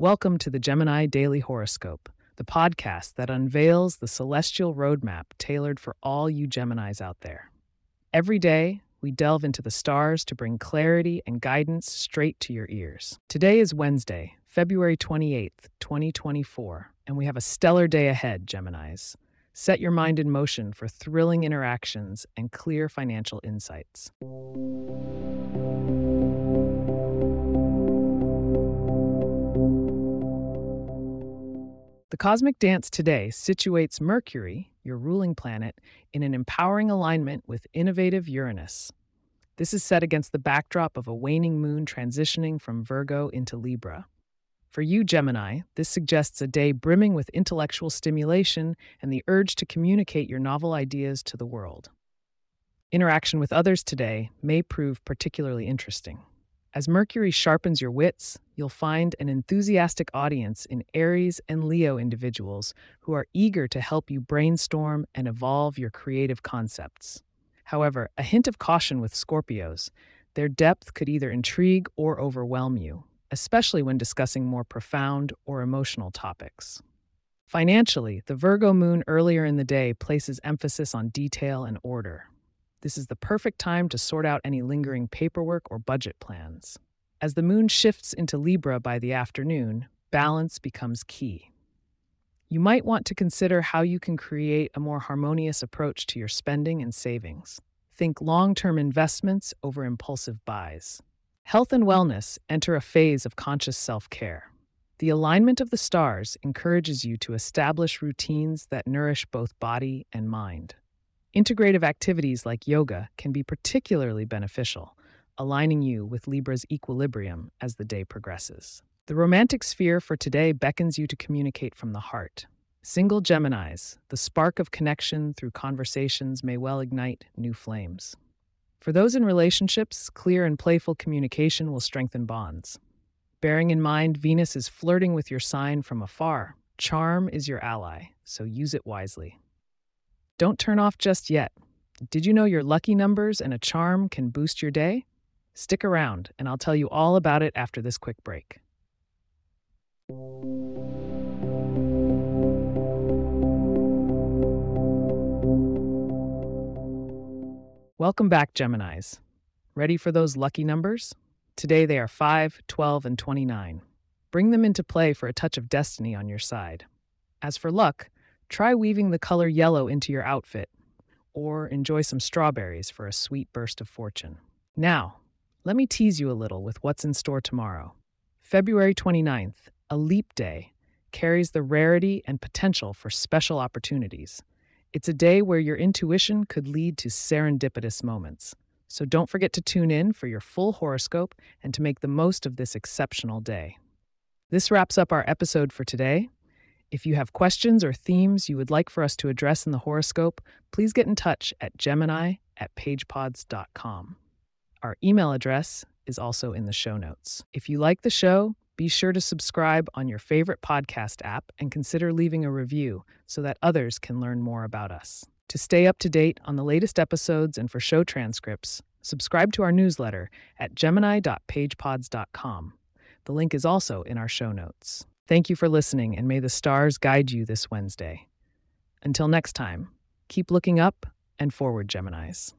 Welcome to the Gemini Daily Horoscope, the podcast that unveils the celestial roadmap tailored for all you Geminis out there. Every day, we delve into the stars to bring clarity and guidance straight to your ears. Today is Wednesday, February 28th, 2024, and we have a stellar day ahead, Geminis. Set your mind in motion for thrilling interactions and clear financial insights. The cosmic dance today situates Mercury, your ruling planet, in an empowering alignment with innovative Uranus. This is set against the backdrop of a waning moon transitioning from Virgo into Libra. For you, Gemini, this suggests a day brimming with intellectual stimulation and the urge to communicate your novel ideas to the world. Interaction with others today may prove particularly interesting. As Mercury sharpens your wits, you'll find an enthusiastic audience in Aries and Leo individuals who are eager to help you brainstorm and evolve your creative concepts. However, a hint of caution with Scorpios. Their depth could either intrigue or overwhelm you, especially when discussing more profound or emotional topics. Financially, the Virgo moon earlier in the day places emphasis on detail and order. This is the perfect time to sort out any lingering paperwork or budget plans. As the moon shifts into Libra by the afternoon, balance becomes key. You might want to consider how you can create a more harmonious approach to your spending and savings. Think long term investments over impulsive buys. Health and wellness enter a phase of conscious self care. The alignment of the stars encourages you to establish routines that nourish both body and mind. Integrative activities like yoga can be particularly beneficial, aligning you with Libra's equilibrium as the day progresses. The romantic sphere for today beckons you to communicate from the heart. Single Geminis, the spark of connection through conversations may well ignite new flames. For those in relationships, clear and playful communication will strengthen bonds. Bearing in mind Venus is flirting with your sign from afar, charm is your ally, so use it wisely. Don't turn off just yet. Did you know your lucky numbers and a charm can boost your day? Stick around, and I'll tell you all about it after this quick break. Welcome back, Geminis. Ready for those lucky numbers? Today they are 5, 12, and 29. Bring them into play for a touch of destiny on your side. As for luck, Try weaving the color yellow into your outfit, or enjoy some strawberries for a sweet burst of fortune. Now, let me tease you a little with what's in store tomorrow. February 29th, a leap day, carries the rarity and potential for special opportunities. It's a day where your intuition could lead to serendipitous moments. So don't forget to tune in for your full horoscope and to make the most of this exceptional day. This wraps up our episode for today. If you have questions or themes you would like for us to address in the horoscope, please get in touch at gemini at pagepods.com. Our email address is also in the show notes. If you like the show, be sure to subscribe on your favorite podcast app and consider leaving a review so that others can learn more about us. To stay up to date on the latest episodes and for show transcripts, subscribe to our newsletter at gemini.pagepods.com. The link is also in our show notes. Thank you for listening, and may the stars guide you this Wednesday. Until next time, keep looking up and forward, Geminis.